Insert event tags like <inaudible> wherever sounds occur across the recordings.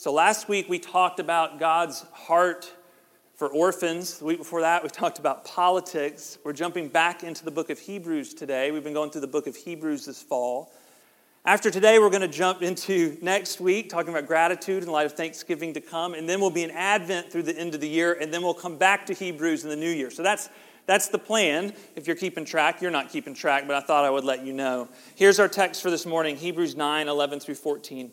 So last week we talked about God's heart for orphans. The week before that we <laughs> talked about politics. We're jumping back into the book of Hebrews today. We've been going through the book of Hebrews this fall. After today, we're going to jump into next week, talking about gratitude in light of Thanksgiving to come, and then we'll be in Advent through the end of the year, and then we'll come back to Hebrews in the new year. So that's that's the plan. If you're keeping track, you're not keeping track, but I thought I would let you know. Here's our text for this morning Hebrews 9 11 through 14.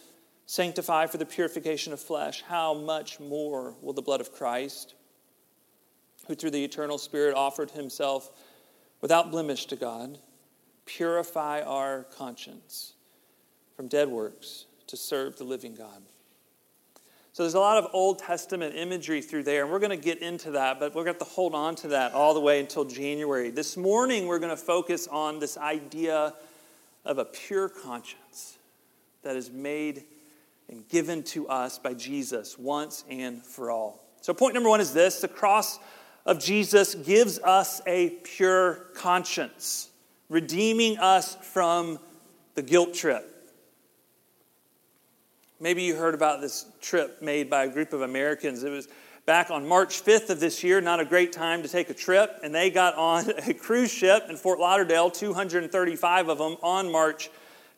sanctify for the purification of flesh, how much more will the blood of Christ, who through the eternal Spirit offered himself without blemish to God, purify our conscience from dead works to serve the living God? So there's a lot of Old Testament imagery through there, and we're going to get into that, but we're going to to hold on to that all the way until January. This morning, we're going to focus on this idea of a pure conscience that is made and given to us by Jesus once and for all. So, point number one is this the cross of Jesus gives us a pure conscience, redeeming us from the guilt trip. Maybe you heard about this trip made by a group of Americans. It was back on March 5th of this year, not a great time to take a trip, and they got on <laughs> a cruise ship in Fort Lauderdale, 235 of them, on March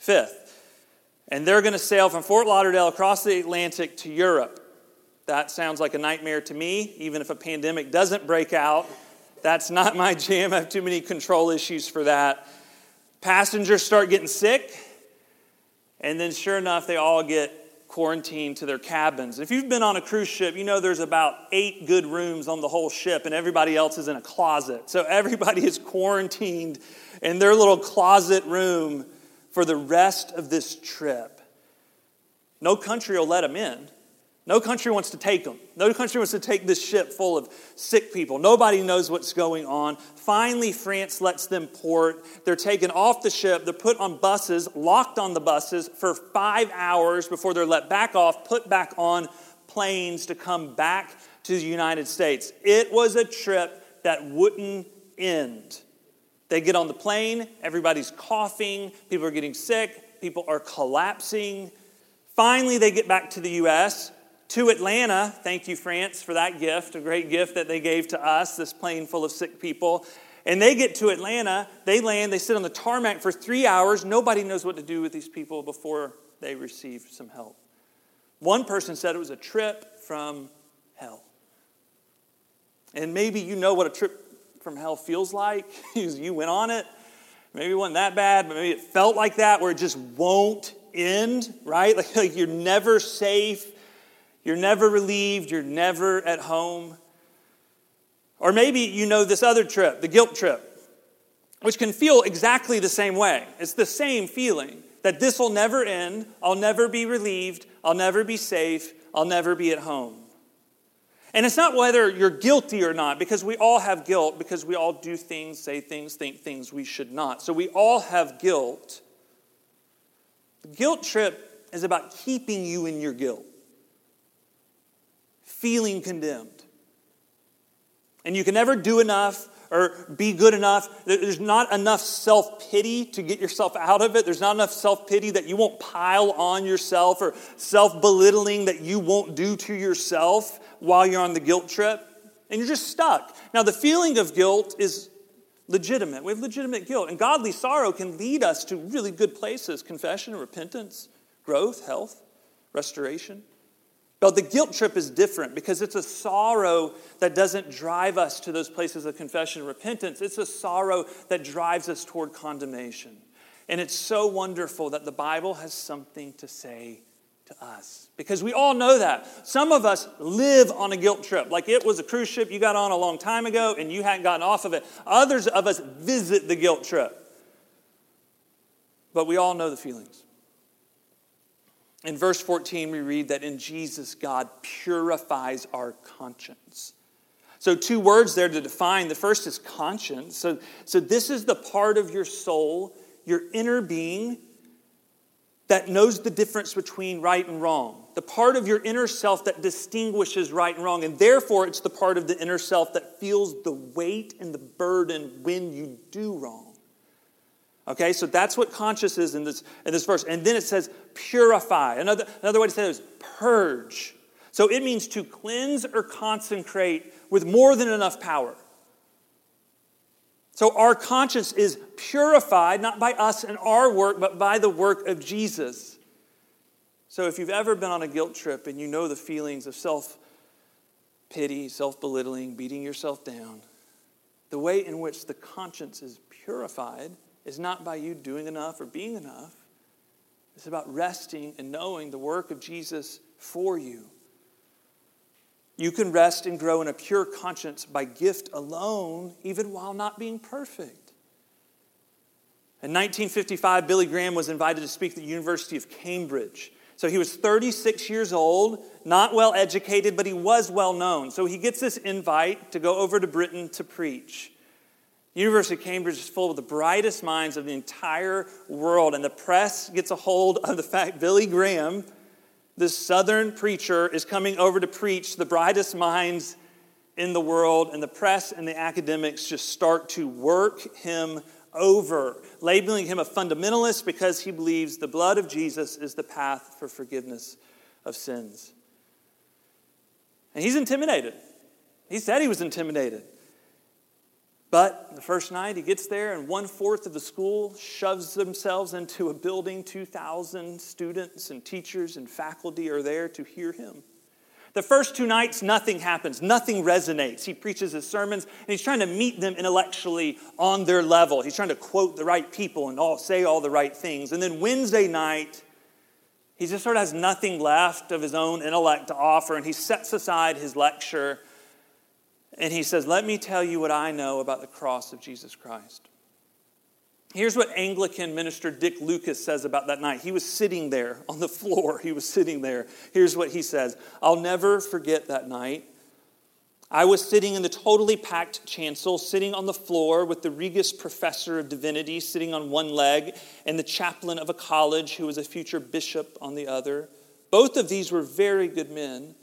5th. And they're going to sail from Fort Lauderdale across the Atlantic to Europe. That sounds like a nightmare to me, even if a pandemic doesn't break out. That's not my <laughs> jam. I have too many control issues for that. Passengers start getting sick, and then sure enough, they all get quarantined to their cabins. If you've been on a cruise ship, you know there's about eight good rooms on the whole ship, and everybody else is in a closet. So <laughs> everybody is quarantined in their little closet room for the rest of this trip. No country will let them in. No country wants to take them. No country wants to take this ship full of sick people. Nobody knows what's going on. Finally, France lets them port. They're taken off the ship. They're put on buses, locked on the buses for five hours before they're let back off, put back on planes to come back to the United States. It was a trip that wouldn't end. They get on the plane, everybody's coughing, people are getting sick, people are collapsing. Finally, they get back to the U.S., to Atlanta. Thank you, France, for that gift, a great gift that they gave to us, this plane full of sick people. And they get to Atlanta, they land, they sit on the tarmac for three hours. Nobody knows what to do with these people before they receive some help. One person said it was a trip from hell. And maybe you know what a trip from hell feels like. <laughs> you went on it. Maybe it wasn't that bad, but maybe it felt like that where it just won't end, right? <laughs> Like, like you're never safe. You're never relieved. You're never at home. Or maybe you know this other trip, the guilt trip, which can feel exactly the same way. It's the same feeling that this will never end. I'll never be relieved. I'll never be safe. I'll never be at home. And it's not whether you're guilty or not, because we all have guilt, because we all do things, say things, think things we should not. So we all have guilt. The guilt trip is about keeping you in your guilt, feeling condemned. And you can never do enough or be good enough. There's not enough self pity to get yourself out of it. There's not enough self pity that you won't pile on yourself or self belittling that you won't do to yourself while you're on the guilt trip. And you're just stuck. Now, the feeling of guilt is legitimate. We have legitimate guilt. And godly sorrow can lead us to really good places confession, repentance, growth, health, restoration. But the guilt trip is different because it's a sorrow that doesn't drive us to those places of confession and repentance. It's a sorrow that drives us toward condemnation. And it's so wonderful that the Bible has something to say to us because we all know that. Some of us live on a guilt trip. Like it was a cruise ship you got on a long time ago and you hadn't gotten off of it. Others of us visit the guilt trip. But we all know the feelings. In verse 14, we read that in Jesus, God purifies our conscience So, two words there to define. The first is conscience. So, so this is the part of your soul, your inner being, that knows the difference between right and wrong. The part of your inner self that distinguishes right and wrong. And therefore, it's the part of the inner self that feels the weight and the burden when you do wrong. Okay, so that's what conscience is in this, in this verse. And then it says purify. Another, another way to say it is purge. So it means to cleanse or consecrate with more than enough power. So our conscience is purified not by us and our work, but by the work of Jesus. So if you've ever been on a guilt trip and you know the feelings of self pity, self belittling, beating yourself down, the way in which the conscience is purified is not by you doing enough or being enough. It's about resting and knowing the work of Jesus for you. You can rest and grow in a pure conscience by gift alone, even while not being perfect. In 1955, Billy Graham was invited to speak at the University of Cambridge. So he was 36 years old, not well educated, but he was well known. So he gets this invite to go over to Britain to preach. University of Cambridge is full of the brightest minds of the entire world, and the press gets a hold of the fact Billy Graham this southern preacher is coming over to preach the brightest minds in the world, and the press and the academics just start to work him over, labeling him a fundamentalist because he believes the blood of Jesus is the path for forgiveness of sins. And he's intimidated. He said he was intimidated. But the first night he gets there, and one fourth of the school shoves themselves into a building. 2,000 students and teachers and faculty are there to hear him. The first two nights, nothing happens, nothing resonates. He preaches his sermons, and he's trying to meet them intellectually on their level. He's trying to quote the right people and all, say all the right things. And then Wednesday night, he just sort of has nothing left of his own intellect to offer, and he sets aside his lecture and he says, Let me tell you what I know about the cross of Jesus Christ. Here's what Anglican minister Dick Lucas says about that night. He was sitting there on the floor. He was sitting there. Here's what he says I'll never forget that night. I was sitting in the totally packed chancel, sitting on the floor with the Regius professor of divinity sitting on one leg and the chaplain of a college who was a future bishop on the other. Both of these were very good men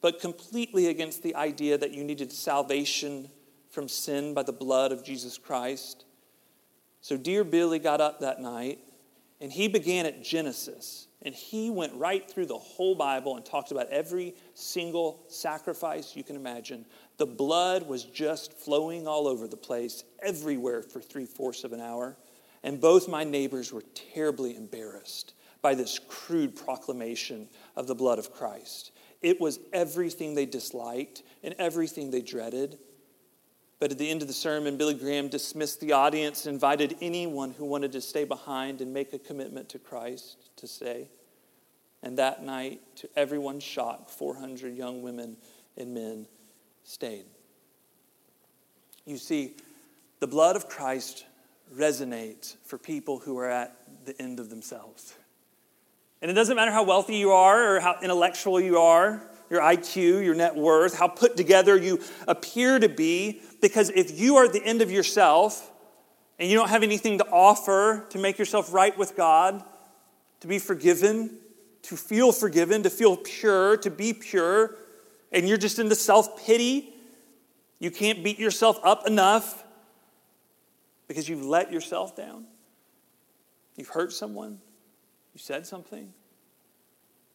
but completely against the idea that you needed salvation from sin by the blood of Jesus Christ. So, dear Billy got up that night and he began at Genesis. And he went right through the whole Bible and talked about every single sacrifice you can imagine. The blood was just flowing all over the place, everywhere for three fourths of an hour. And both my neighbors were terribly embarrassed by this crude proclamation of the blood of Christ. It was everything they disliked and everything they dreaded. But at the end of the sermon, Billy Graham dismissed the audience, and invited anyone who wanted to stay behind and make a commitment to Christ to stay. And that night, to everyone's shock, 400 young women and men stayed. You see, the blood of Christ resonates for people who are at the end of themselves. And it doesn't matter how wealthy you are or how intellectual you are, your IQ, your net worth, how put together you appear to be, because if you are at the end of yourself and you don't have anything to offer to make yourself right with God, to be forgiven, to feel forgiven, to feel pure, to be pure, and you're just into self pity, you can't beat yourself up enough because you've let yourself down, you've hurt someone, you said something.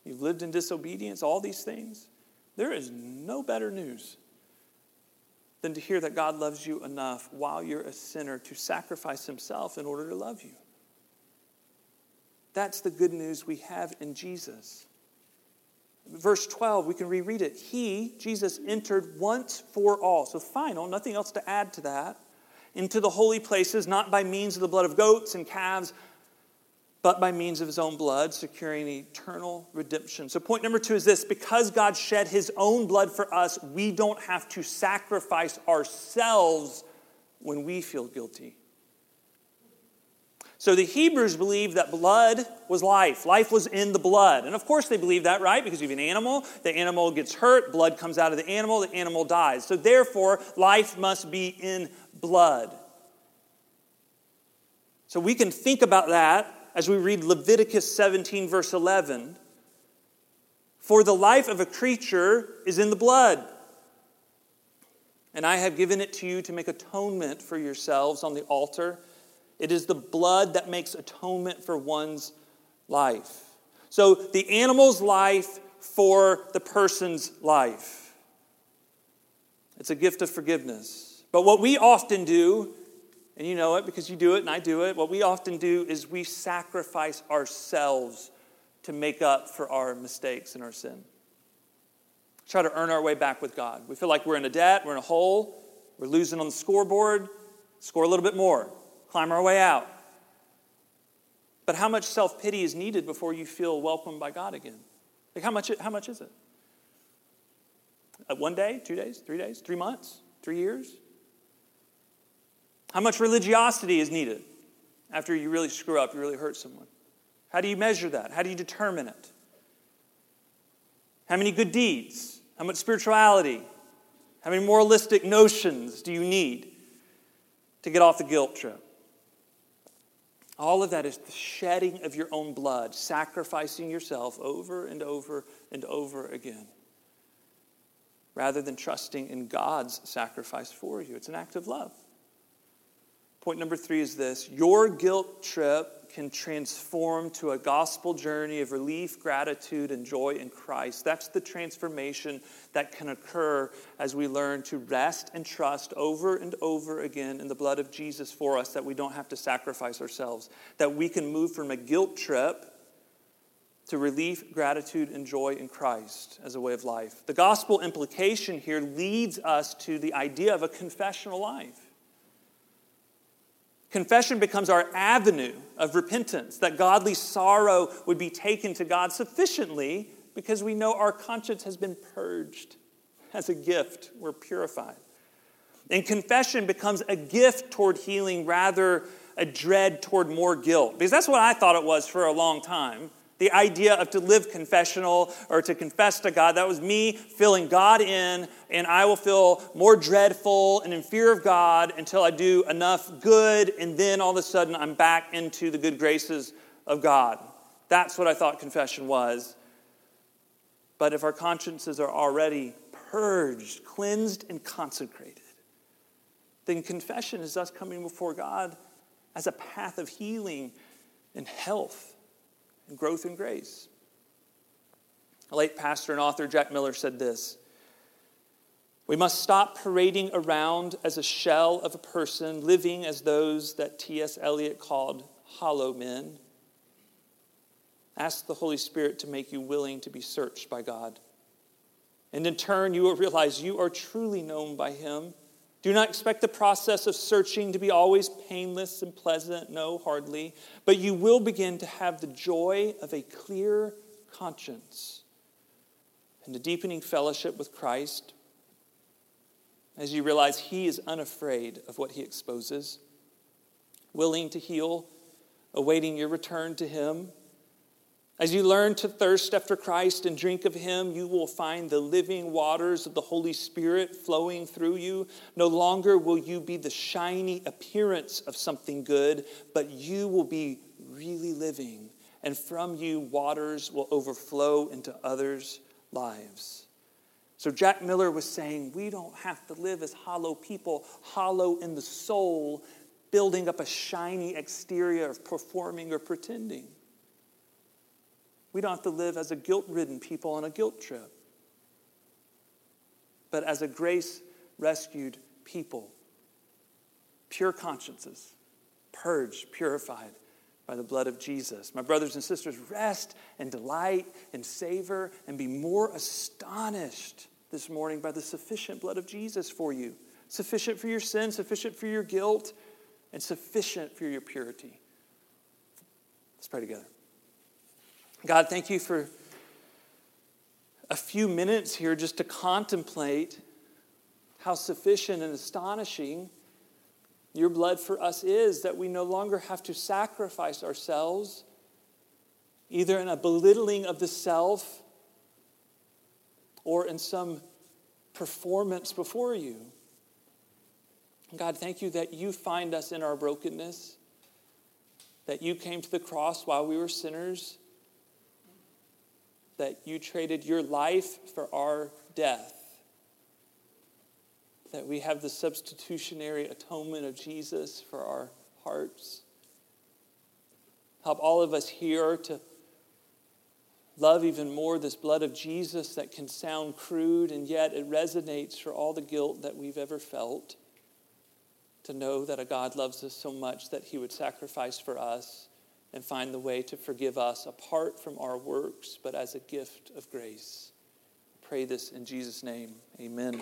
You've lived in disobedience, all these things. There is no better news than to hear that God loves you enough while you're a sinner to sacrifice himself in order to love you. That's the good news we have in Jesus. Verse 12, we can reread it. He, Jesus, entered once for all. So, final, nothing else to add to that. Into the holy places, not by means of the blood of goats and calves, but by means of his own blood, securing eternal redemption. So, point number two is this because God shed his own blood for us, we don't have to sacrifice ourselves when we feel guilty. So the Hebrews believed that blood was life. Life was in the blood. And of course they believe that, right? Because you have an animal, the animal gets hurt, blood comes out of the animal, the animal dies. So therefore, life must be in blood. So we can think about that as we read Leviticus 17, verse 11. For the life of a creature is in the blood. And I have given it to you to make atonement for yourselves on the altar. It is the blood that makes atonement for one's life. So the animal's life for the person's life. It's a gift of forgiveness. But what we often do, and you know it because you do it and I do it, what we often do is we sacrifice ourselves to make up for our mistakes and our sin try to earn our way back with God. We feel like we're in a debt, we're in a hole, we're losing on the scoreboard, score a little bit more, climb our way out. But how much self pity is needed before you feel welcomed by God again? Like, how much, how much is it? Uh, one day, two days, three days, three months, three years? How much religiosity is needed after you really screw up, you really hurt someone? How do you measure that? How do you determine it? How many good deeds? How much spirituality? How many moralistic notions do you need to get off the guilt trip? All of that is the shedding of your own blood, sacrificing yourself over and over and over again, rather than trusting in God's sacrifice for you. It's an act of love. Point number three is this your guilt trip can transform to a gospel journey of relief, gratitude, and joy in Christ. That's the transformation that can occur as we learn to rest and trust over and over again in the blood of Jesus for us, that we don't have to sacrifice ourselves, that we can move from a guilt trip to relief, gratitude, and joy in Christ as a way of life. The gospel implication here leads us to the idea of a confessional life. Confession becomes our avenue of repentance, that godly sorrow would be taken to God sufficiently because we know our conscience has been purged as a gift. We're purified. And confession becomes a gift toward healing rather a dread toward more guilt. Because that's what I thought it was for a long time. The idea of to live confessional or to confess to God, that was me filling God in, and I will feel more dreadful and in fear of God until I do enough good, and then all of a sudden I'm back into the good graces of God. That's what I thought confession was. But if our consciences are already purged, cleansed, and consecrated, then confession is us coming before God as a path of healing and health growth in grace. Late pastor and author Jack Miller said this We must stop parading around as a shell of a person, living as those that T.S. Eliot called hollow men. Ask the Holy Spirit to make you willing to be searched by God. And in turn, you will realize you are truly known by Him do not expect the process of searching to be always painless and pleasant. No, hardly. But you will begin to have the joy of a clear conscience and a deepening fellowship with Christ as you realize He is unafraid of what He exposes, willing to heal, awaiting your return to Him as you learn to thirst after Christ and drink of Him, you will find the living waters of the Holy Spirit flowing through you. No longer will you be the shiny appearance of something good, but you will be really living. And from you, waters will overflow into others' lives. So, Jack Miller was saying, we don't have to live as hollow people, hollow in the soul, building up a shiny exterior of performing or pretending. We don't have to live as a guilt ridden people on a guilt trip, but as a grace rescued people. Pure consciences, purged, purified by the blood of Jesus. My brothers and sisters, rest and delight and savor and be more astonished this morning by the sufficient blood of Jesus for you. Sufficient for your sin, sufficient for your guilt, and sufficient for your purity. Let's pray together. God, thank you for a few minutes here just to contemplate how sufficient and astonishing Your blood for us is that we no longer have to sacrifice ourselves, either in a belittling of the self or in some performance before you. God, thank you that you find us in our brokenness, that you came to the cross while we were sinners, that you traded your life for our death that we have the substitutionary atonement of Jesus for our hearts. Help all of us here to love even more this blood of Jesus that can sound crude and yet it resonates for all the guilt that we've ever felt. To know that a God loves us so much that he would sacrifice for us and find the way to forgive us apart from our works, but as a gift of grace. Pray this in Jesus' name. Amen.